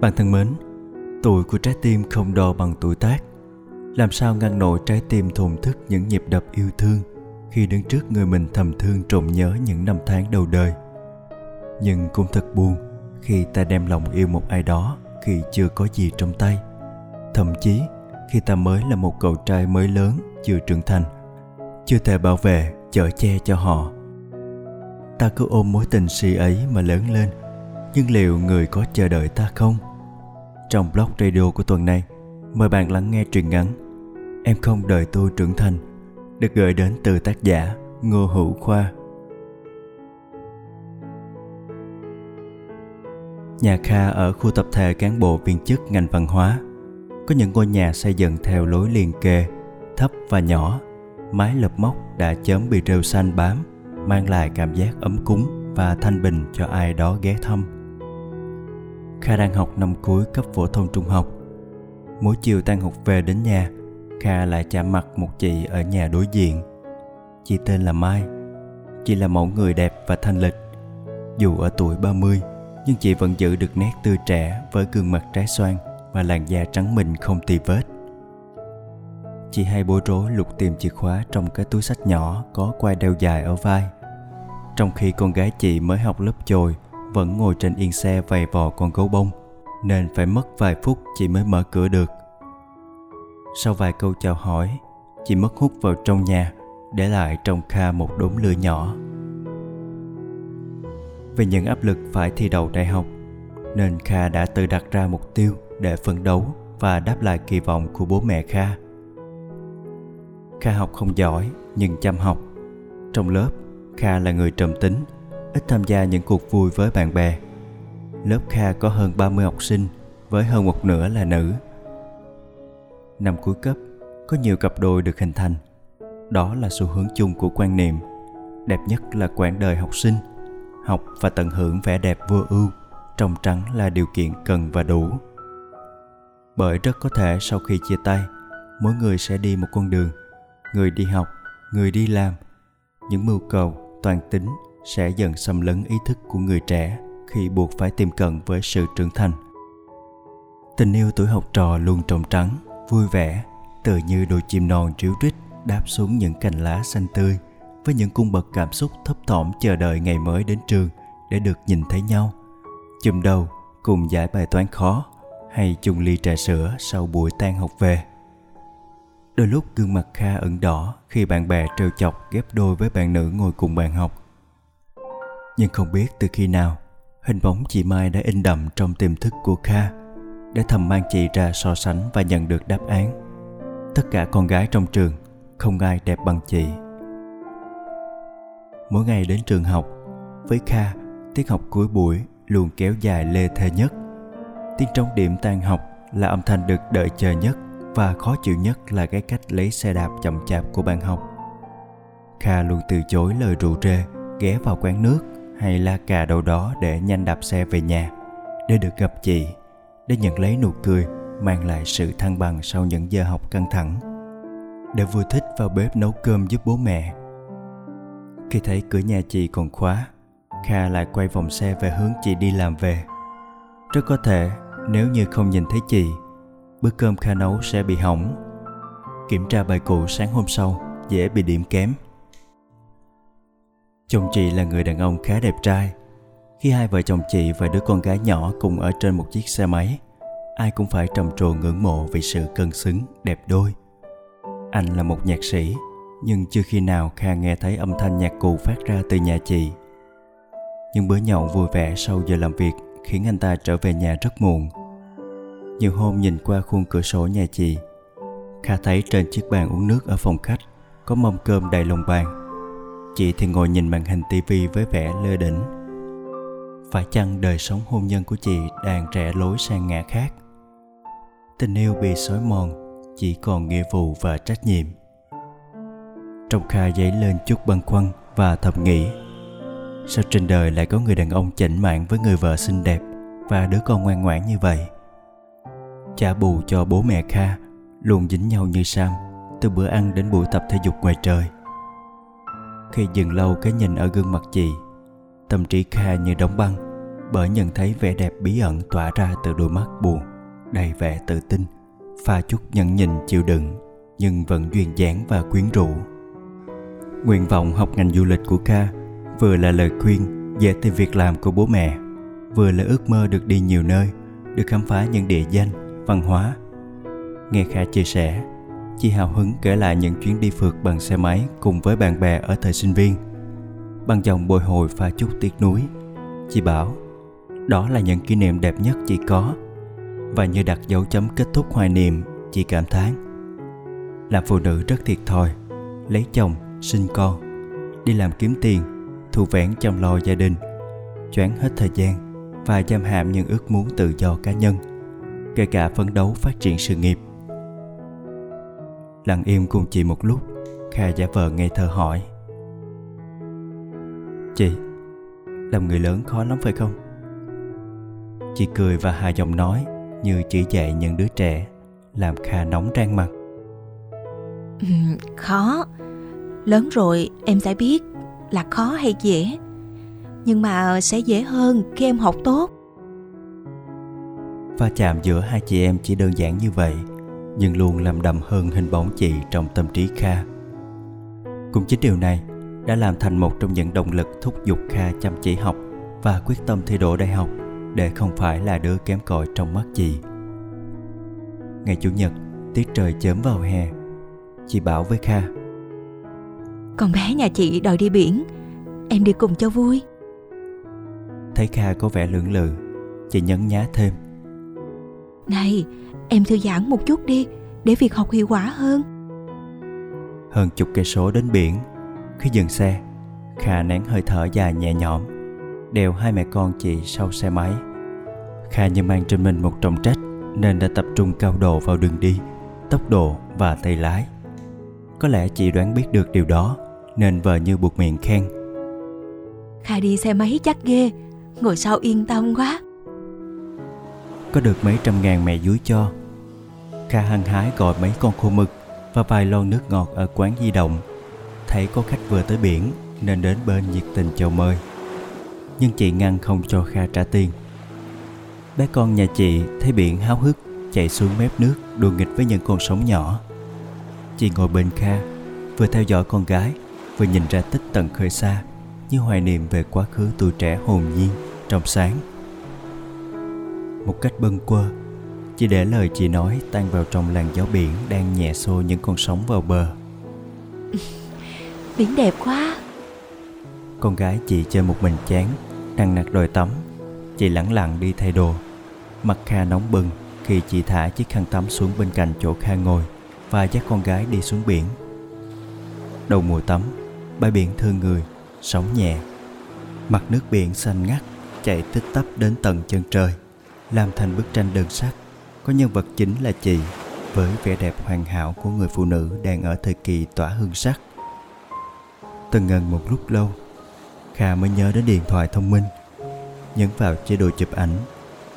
Bạn thân mến, tuổi của trái tim không đo bằng tuổi tác. Làm sao ngăn nổi trái tim thùng thức những nhịp đập yêu thương khi đứng trước người mình thầm thương trộm nhớ những năm tháng đầu đời. Nhưng cũng thật buồn khi ta đem lòng yêu một ai đó khi chưa có gì trong tay. Thậm chí khi ta mới là một cậu trai mới lớn chưa trưởng thành, chưa thể bảo vệ, chở che cho họ. Ta cứ ôm mối tình si ấy mà lớn lên, nhưng liệu người có chờ đợi ta không? Trong blog radio của tuần này, mời bạn lắng nghe truyện ngắn Em không đợi tôi trưởng thành được gửi đến từ tác giả Ngô Hữu Khoa. Nhà Kha ở khu tập thể cán bộ viên chức ngành văn hóa có những ngôi nhà xây dựng theo lối liền kề, thấp và nhỏ, mái lợp móc đã chớm bị rêu xanh bám, mang lại cảm giác ấm cúng và thanh bình cho ai đó ghé thăm. Kha đang học năm cuối cấp phổ thông trung học. Mỗi chiều tan học về đến nhà, Kha lại chạm mặt một chị ở nhà đối diện. Chị tên là Mai. Chị là mẫu người đẹp và thanh lịch. Dù ở tuổi 30, nhưng chị vẫn giữ được nét tươi trẻ với gương mặt trái xoan và làn da trắng mịn không tì vết. Chị hay bối rối lục tìm chìa khóa trong cái túi sách nhỏ có quai đeo dài ở vai. Trong khi con gái chị mới học lớp chồi vẫn ngồi trên yên xe vầy vò con gấu bông nên phải mất vài phút chị mới mở cửa được. Sau vài câu chào hỏi, chị mất hút vào trong nhà để lại trong kha một đốm lửa nhỏ. Vì những áp lực phải thi đầu đại học nên Kha đã tự đặt ra mục tiêu để phấn đấu và đáp lại kỳ vọng của bố mẹ Kha. Kha học không giỏi nhưng chăm học. Trong lớp, Kha là người trầm tính, ít tham gia những cuộc vui với bạn bè. Lớp Kha có hơn 30 học sinh, với hơn một nửa là nữ. Năm cuối cấp, có nhiều cặp đôi được hình thành. Đó là xu hướng chung của quan niệm. Đẹp nhất là quãng đời học sinh, học và tận hưởng vẻ đẹp vô ưu, trong trắng là điều kiện cần và đủ bởi rất có thể sau khi chia tay mỗi người sẽ đi một con đường người đi học người đi làm những mưu cầu toàn tính sẽ dần xâm lấn ý thức của người trẻ khi buộc phải tìm cận với sự trưởng thành tình yêu tuổi học trò luôn trong trắng, vui vẻ tự như đôi chim non ríu rít đáp xuống những cành lá xanh tươi với những cung bậc cảm xúc thấp thỏm chờ đợi ngày mới đến trường để được nhìn thấy nhau chùm đầu, cùng giải bài toán khó, hay chung ly trà sữa sau buổi tan học về. Đôi lúc gương mặt Kha ửng đỏ khi bạn bè trêu chọc ghép đôi với bạn nữ ngồi cùng bàn học. Nhưng không biết từ khi nào, hình bóng chị Mai đã in đậm trong tiềm thức của Kha để thầm mang chị ra so sánh và nhận được đáp án. Tất cả con gái trong trường, không ai đẹp bằng chị. Mỗi ngày đến trường học, với Kha, tiết học cuối buổi luôn kéo dài lê thê nhất – tiếng trống điểm tan học là âm thanh được đợi chờ nhất và khó chịu nhất là cái cách lấy xe đạp chậm chạp của bạn học kha luôn từ chối lời rủ rê ghé vào quán nước hay la cà đâu đó để nhanh đạp xe về nhà, để được gặp chị, để nhận lấy nụ cười, mang lại sự thăng bằng sau những giờ học căng thẳng. Để vui thích vào bếp nấu cơm giúp bố mẹ. Khi thấy cửa nhà chị còn khóa, kha lại quay vòng xe về hướng chị đi làm về. Rất có thể, nếu như không nhìn thấy chị, bữa cơm kha nấu sẽ bị hỏng. Kiểm tra bài cũ sáng hôm sau, dễ bị điểm kém chồng chị là người đàn ông khá đẹp trai khi hai vợ chồng chị và đứa con gái nhỏ cùng ở trên một chiếc xe máy ai cũng phải trầm trồ ngưỡng mộ vì sự cân xứng đẹp đôi anh là một nhạc sĩ nhưng chưa khi nào kha nghe thấy âm thanh nhạc cụ phát ra từ nhà chị nhưng bữa nhậu vui vẻ sau giờ làm việc khiến anh ta trở về nhà rất muộn. Nhiều hôm nhìn qua khuôn cửa sổ nhà chị, Kha thấy trên chiếc bàn uống nước ở phòng khách có mâm cơm đầy lồng bàn. Chị thì ngồi nhìn màn hình tivi với vẻ lơ đỉnh. Phải chăng đời sống hôn nhân của chị đang trẻ lối sang ngã khác? Tình yêu bị xói mòn, chỉ còn nghĩa vụ và trách nhiệm. Trong Kha dấy lên chút băn khoăn và thầm nghĩ Sao trên đời lại có người đàn ông chảnh mạn với người vợ xinh đẹp và đứa con ngoan ngoãn như vậy? cha bù cho bố mẹ Kha luôn dính nhau như Sam từ bữa ăn đến buổi tập thể dục ngoài trời. Khi dừng lâu cái nhìn ở gương mặt chị, tâm trí Kha như đóng băng, bởi nhận thấy vẻ đẹp bí ẩn tỏa ra từ đôi mắt buồn đầy vẻ tự tin. Pha chút nhẫn nhịn chịu đựng nhưng vẫn duyên dáng và quyến rũ. Nguyện vọng học ngành du lịch của Kha vừa là lời khuyên dễ tìm việc làm của bố mẹ vừa là ước mơ được đi nhiều nơi được khám phá những địa danh văn hóa. Nghe kha chia sẻ chị hào hứng kể lại những chuyến đi phượt bằng xe máy cùng với bạn bè ở thời sinh viên. Bằng dòng bồi hồi pha chút tiếc nuối chị bảo, đó là những kỷ niệm đẹp nhất chị có. Và như đặt dấu chấm kết thúc hoài niệm chị cảm thán, làm phụ nữ rất thiệt thòi, lấy chồng, sinh con, đi làm kiếm tiền, thu vẽn chăm lo gia đình, choáng hết thời gian và giam hãm những ước muốn tự do cá nhân, kể cả phấn đấu phát triển sự nghiệp lặng im cùng chị một lúc kha giả vờ ngây thơ hỏi. Chị làm người lớn khó lắm phải không? Chị cười và hạ giọng nói như chỉ dạy những đứa trẻ làm kha nóng trang mặt. Ừ, khó. Lớn rồi em sẽ biết là khó hay dễ. Nhưng mà sẽ dễ hơn khi em học tốt. Va chạm giữa hai chị em chỉ đơn giản như vậy nhưng luôn làm đậm hơn hình bóng chị trong tâm trí kha. Cũng chính điều này đã làm thành một trong những động lực thúc giục kha chăm chỉ học và quyết tâm thi đỗ đại học để không phải là đứa kém cỏi trong mắt chị. Ngày chủ nhật tiết trời chớm vào hè chị bảo với kha. Con bé nhà chị đòi đi biển em đi cùng cho vui. Thấy kha có vẻ lưỡng lự chị nhấn nhá thêm này em thư giãn một chút đi để việc học hiệu quả hơn. Hơn chục cây số đến biển khi dừng xe kha nén hơi thở dài nhẹ nhõm đèo hai mẹ con chị sau xe máy. Kha như mang trên mình một trọng trách nên đã tập trung cao độ vào đường đi tốc độ và tay lái. Có lẽ chị đoán biết được điều đó nên vợ như buộc miệng khen. Kha đi xe máy chắc ghê ngồi sau yên tâm quá có được mấy trăm ngàn mẹ dúi cho. Kha hăng hái gọi mấy con khô mực và vài lon nước ngọt ở quán di động. Thấy có khách vừa tới biển nên đến bên nhiệt tình chào mời. Nhưng chị ngăn không cho kha trả tiền. Bé con nhà chị thấy biển háo hức, chạy xuống mép nước đùa nghịch với những con sóng nhỏ. Chị ngồi bên kha, vừa theo dõi con gái, vừa nhìn ra tích tận khơi xa như hoài niệm về quá khứ tuổi trẻ hồn nhiên, trong sáng một cách bâng quơ. Chỉ để lời chị nói tan vào trong làn gió biển đang nhẹ xô những con sóng vào bờ. Biển đẹp quá. Con gái chị chơi một mình chán đang nặc đòi tắm. Chị lẳng lặng đi thay đồ. Mặt kha nóng bừng khi chị thả chiếc khăn tắm xuống bên cạnh chỗ kha ngồi và dắt con gái đi xuống biển. Đầu mùa tắm bãi biển thương người sóng nhẹ. Mặt nước biển xanh ngắt chạy tích tắp đến tận chân trời làm thành bức tranh đơn sắc. Có nhân vật chính là chị, với vẻ đẹp hoàn hảo của người phụ nữ đang ở thời kỳ tỏa hương sắc. Từng ngần một lúc lâu, kha mới nhớ đến điện thoại thông minh, nhấn vào chế độ chụp ảnh,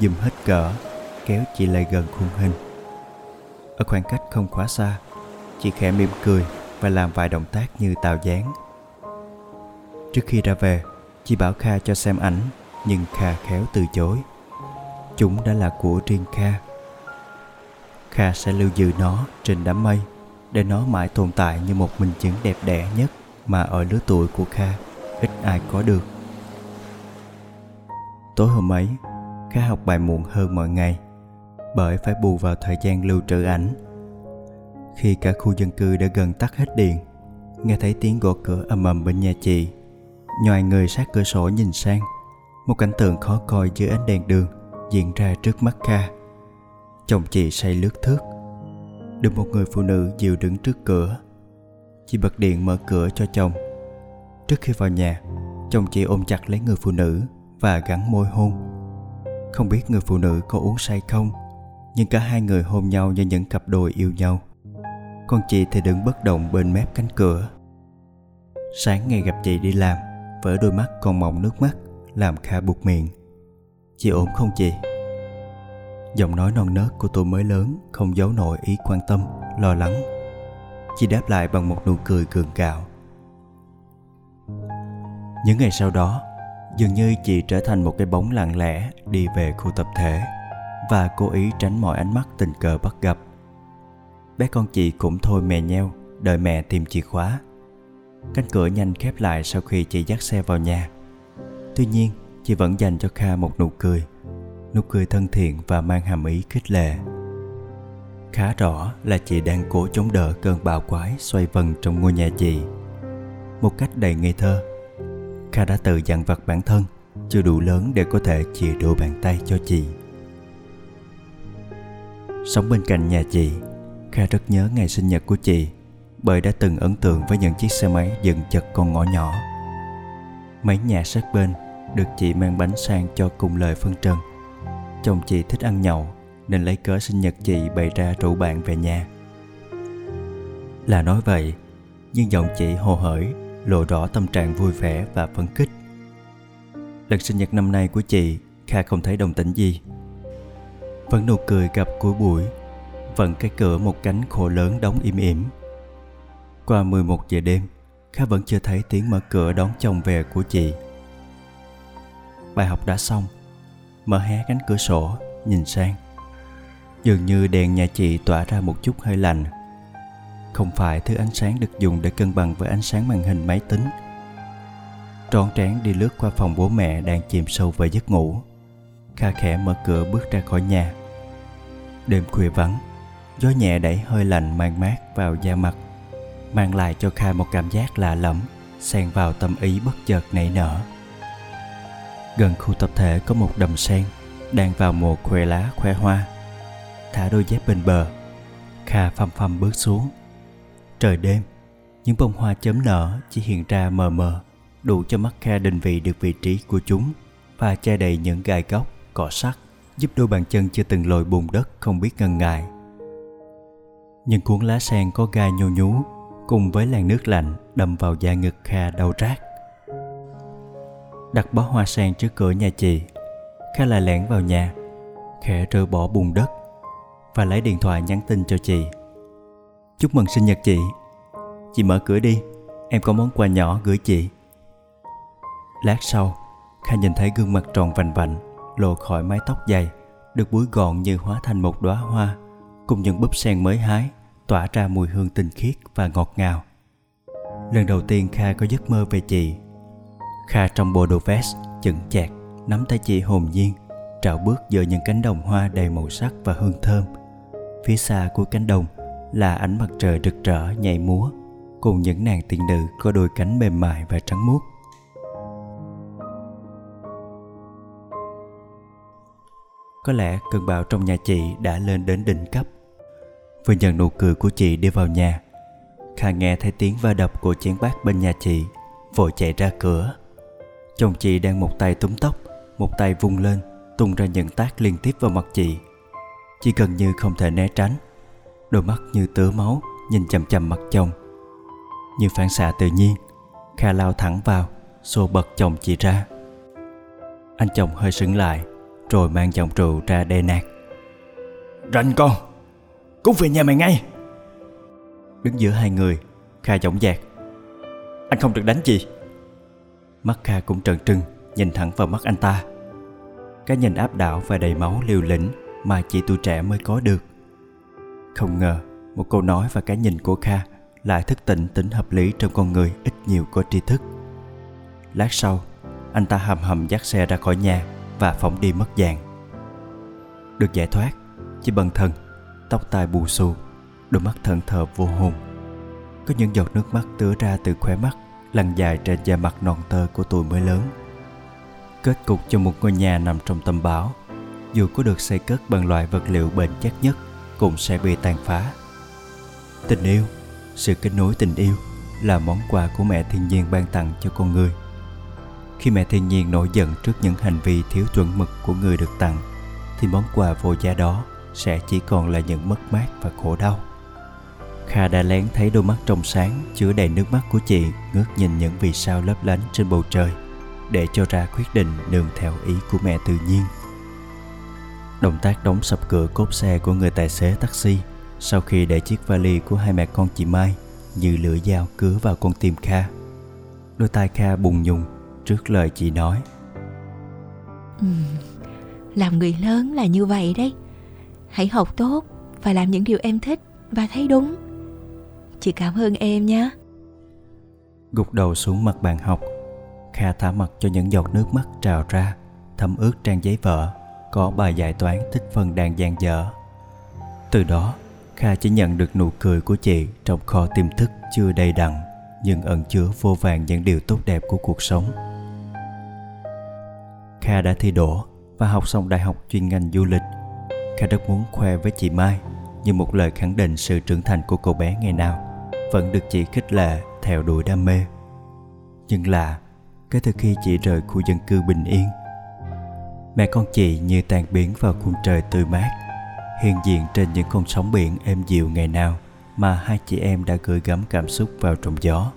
dùm hết cỡ, kéo chị lại gần khung hình. Ở khoảng cách không quá xa, chị khẽ mỉm cười và làm vài động tác như tạo dáng. Trước khi ra về, chị bảo kha cho xem ảnh, nhưng kha khéo từ chối chúng đã là của riêng kha. Kha sẽ lưu giữ nó trên đám mây để nó mãi tồn tại như một minh chứng đẹp đẽ nhất mà ở lứa tuổi của kha ít ai có được. Tối hôm ấy, kha học bài muộn hơn mọi ngày bởi phải bù vào thời gian lưu trữ ảnh. Khi cả khu dân cư đã gần tắt hết điện, nghe thấy tiếng gõ cửa ầm ầm bên nhà chị, nhòi người sát cửa sổ nhìn sang, một cảnh tượng khó coi dưới ánh đèn đường diễn ra trước mắt kha. Chồng chị say lướt thước. Được một người phụ nữ dìu đứng trước cửa. Chị bật điện mở cửa cho chồng. Trước khi vào nhà, chồng chị ôm chặt lấy người phụ nữ và gắn môi hôn. Không biết người phụ nữ có uống say không, nhưng cả hai người hôn nhau như những cặp đôi yêu nhau. Con chị thì đứng bất động bên mép cánh cửa. Sáng ngày gặp chị đi làm, vỡ đôi mắt còn mọng nước mắt, làm kha buộc miệng chị ổn không chị giọng nói non nớt của tôi mới lớn không giấu nổi ý quan tâm lo lắng chị đáp lại bằng một nụ cười cường gạo những ngày sau đó Dường như chị trở thành một cái bóng lặng lẽ đi về khu tập thể và cố ý tránh mọi ánh mắt tình cờ bắt gặp. Bé con chị cũng thôi mè nheo, đợi mẹ tìm chìa khóa. Cánh cửa nhanh khép lại sau khi chị dắt xe vào nhà. Tuy nhiên, chị vẫn dành cho Kha một nụ cười. Nụ cười thân thiện và mang hàm ý khích lệ. Khá rõ là chị đang cố chống đỡ cơn bão quái xoay vần trong ngôi nhà chị. Một cách đầy ngây thơ, Kha đã tự dặn vặt bản thân chưa đủ lớn để có thể chìa đôi bàn tay cho chị. Sống bên cạnh nhà chị, Kha rất nhớ ngày sinh nhật của chị bởi đã từng ấn tượng với những chiếc xe máy dựng chật con ngõ nhỏ. Mấy nhà sát bên được chị mang bánh sang cho cùng lời phân trần. Chồng chị thích ăn nhậu nên lấy cớ sinh nhật chị bày ra rủ bạn về nhà. Là nói vậy, nhưng giọng chị hồ hởi lộ rõ tâm trạng vui vẻ và phấn khích. Lần sinh nhật năm nay của chị, Kha không thấy đồng tĩnh gì. Vẫn nụ cười gặp cuối buổi, vẫn cái cửa một cánh khổ lớn đóng im ỉm. Qua 11 giờ đêm, Kha vẫn chưa thấy tiếng mở cửa đón chồng về của chị. Bài học đã xong, mở hé cánh cửa sổ, nhìn sang. Dường như đèn nhà chị tỏa ra một chút hơi lạnh. Không phải thứ ánh sáng được dùng để cân bằng với ánh sáng màn hình máy tính. Trón trán đi lướt qua phòng bố mẹ đang chìm sâu vào giấc ngủ. Kha khẽ mở cửa bước ra khỏi nhà. Đêm khuya vắng gió nhẹ đẩy hơi lạnh mang mát vào da mặt mang lại cho kha một cảm giác lạ lẫm xen vào tâm ý bất chợt nảy nở gần khu tập thể có một đầm sen đang vào mùa khoe lá khoe hoa thả đôi dép bên bờ kha phăm phăm bước xuống Trời đêm, những bông hoa chớm nở chỉ hiện ra mờ mờ, đủ cho mắt Kha định vị được vị trí của chúng và che đầy những gai góc, cỏ sắt, giúp đôi bàn chân chưa từng lội bùn đất không biết ngần ngại. Những cuốn lá sen có gai nhô nhú cùng với làn nước lạnh đâm vào da ngực Kha đau rát. Đặt bó hoa sen trước cửa nhà chị, Kha lại lẻn vào nhà, khẽ rơi bỏ bùn đất và lấy điện thoại nhắn tin cho chị. Chúc mừng sinh nhật chị. Chị mở cửa đi Em có món quà nhỏ gửi chị. Lát sau Kha nhìn thấy gương mặt tròn vành vạnh Lộ khỏi mái tóc dày Được búi gọn như hóa thành một đóa hoa Cùng những búp sen mới hái Tỏa ra mùi hương tinh khiết và ngọt ngào. Lần đầu tiên Kha có giấc mơ về chị Kha trong bộ đồ vest, chững chạc, Nắm tay chị hồn nhiên trào bước giữa những cánh đồng hoa đầy màu sắc và hương thơm. Phía xa của cánh đồng là ánh mặt trời rực rỡ nhảy múa cùng những nàng tiên nữ có đôi cánh mềm mại và trắng muốt. Có lẽ cơn bão trong nhà chị đã lên đến đỉnh cấp. Vừa nhận nụ cười của chị đi vào nhà, kha nghe thấy tiếng va đập của chén bát bên nhà chị, vội chạy ra cửa chồng chị đang một tay túm tóc một tay vung lên tung ra những tác liên tiếp vào mặt chị. Chỉ gần như không thể né tránh. Đôi mắt như tứa máu nhìn chằm chằm mặt chồng. Như phản xạ tự nhiên kha lao thẳng vào xô bật chồng chị ra. Anh chồng hơi sững lại rồi mang giọng rượu ra đe nạt. Rành con cút về nhà mày ngay. Đứng giữa hai người kha dõng dạc. Anh không được đánh chị mắt kha cũng trợn trừng nhìn thẳng vào mắt anh ta cái nhìn áp đảo và đầy máu liều lĩnh mà chỉ tuổi trẻ mới có được không ngờ một câu nói và cái nhìn của Kha lại thức tỉnh tính hợp lý trong con người ít nhiều có tri thức. Lát sau, anh ta hầm hầm dắt xe ra khỏi nhà và phóng đi mất dạng. Được giải thoát, chỉ bần thần, tóc tai bù xù, đôi mắt thận thờ vô hồn. Có những giọt nước mắt tứa ra từ khóe mắt lăn dài trên da mặt non tơ của tuổi mới lớn. Kết cục cho một ngôi nhà nằm trong tâm bão, dù có được xây cất bằng loại vật liệu bền chắc nhất cũng sẽ bị tàn phá. Tình yêu sự kết nối tình yêu là món quà của mẹ thiên nhiên ban tặng cho con người. Khi mẹ thiên nhiên nổi giận trước những hành vi thiếu chuẩn mực của người được tặng thì món quà vô giá đó sẽ chỉ còn là những mất mát và khổ đau kha đã lén thấy đôi mắt trong sáng chứa đầy nước mắt của chị ngước nhìn những vì sao lấp lánh trên bầu trời để cho ra quyết định nương theo ý của mẹ tự nhiên Động tác đóng sập cửa cốp xe của người tài xế taxi sau khi để chiếc vali của hai mẹ con chị Mai như lưỡi dao cứa vào con tim Kha. Đôi tai Kha bùng nhùng trước lời chị nói. ừ, làm người lớn là như vậy đấy hãy học tốt và làm những điều em thích và thấy đúng chị cảm ơn em nhé. Gục đầu xuống mặt bàn học, kha thả mặt cho những giọt nước mắt trào ra, thấm ướt trang giấy vở, có bài giải toán tích phân đang dang dở. Từ đó, kha chỉ nhận được nụ cười của chị trong kho tiềm thức chưa đầy đặn, nhưng ẩn chứa vô vàng những điều tốt đẹp của cuộc sống. Kha đã thi đỗ và học xong đại học chuyên ngành du lịch. Kha rất muốn khoe với chị mai như một lời khẳng định sự trưởng thành của cô bé ngày nào vẫn được chị khích lệ theo đuổi đam mê. Nhưng là, kể từ khi chị rời khu dân cư bình yên, mẹ con chị như tan biến vào khung trời tươi mát, hiện diện trên những con sóng biển êm dịu ngày nào mà hai chị em đã gửi gắm cảm xúc vào trong gió.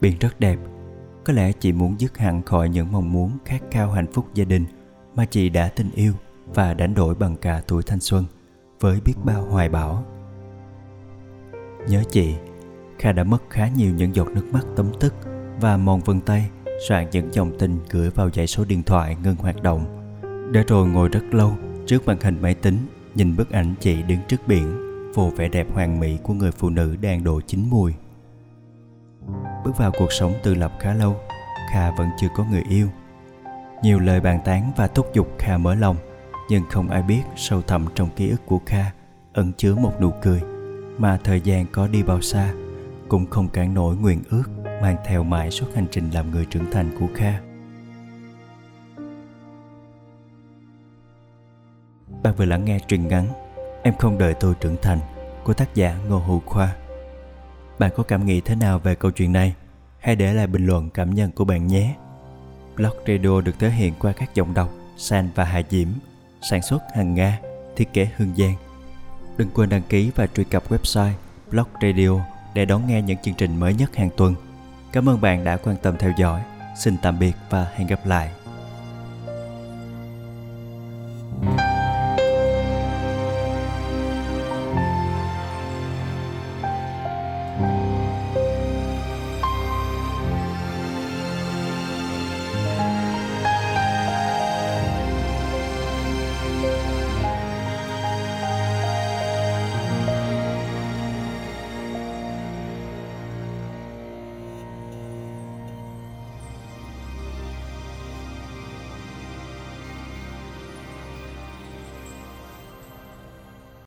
Biển rất đẹp, có lẽ chị muốn dứt hẳn khỏi những mong muốn khát khao hạnh phúc gia đình mà chị đã tình yêu và đánh đổi bằng cả tuổi thanh xuân với biết bao hoài bão nhớ chị, kha đã mất khá nhiều những giọt nước mắt tấm tức và mòn vân tay soạn những dòng tin gửi vào dãy số điện thoại ngừng hoạt động. Để rồi ngồi rất lâu trước màn hình máy tính, nhìn bức ảnh chị đứng trước biển, vô vẻ đẹp hoàn mỹ của người phụ nữ đang độ chín mùi. Bước vào cuộc sống tự lập khá lâu, kha vẫn chưa có người yêu. Nhiều lời bàn tán và thúc giục kha mở lòng, nhưng không ai biết sâu thẳm trong ký ức của kha ẩn chứa một nụ cười mà thời gian có đi bao xa cũng không cản nổi nguyện ước mang theo mãi suốt hành trình làm người trưởng thành của kha. Bạn vừa lắng nghe truyện ngắn em không đợi tôi trưởng thành của tác giả ngô hữu khoa. Bạn có cảm nghĩ thế nào về câu chuyện này? Hãy để lại bình luận cảm nhận của bạn nhé. Blog radio được thể hiện qua các giọng đọc san và hà diễm, sản xuất hàng nga, thiết kế hương giang đừng quên đăng ký và truy cập website blog radio để đón nghe những chương trình mới nhất hàng tuần. Cảm ơn bạn đã quan tâm theo dõi. Xin tạm biệt và hẹn gặp lại.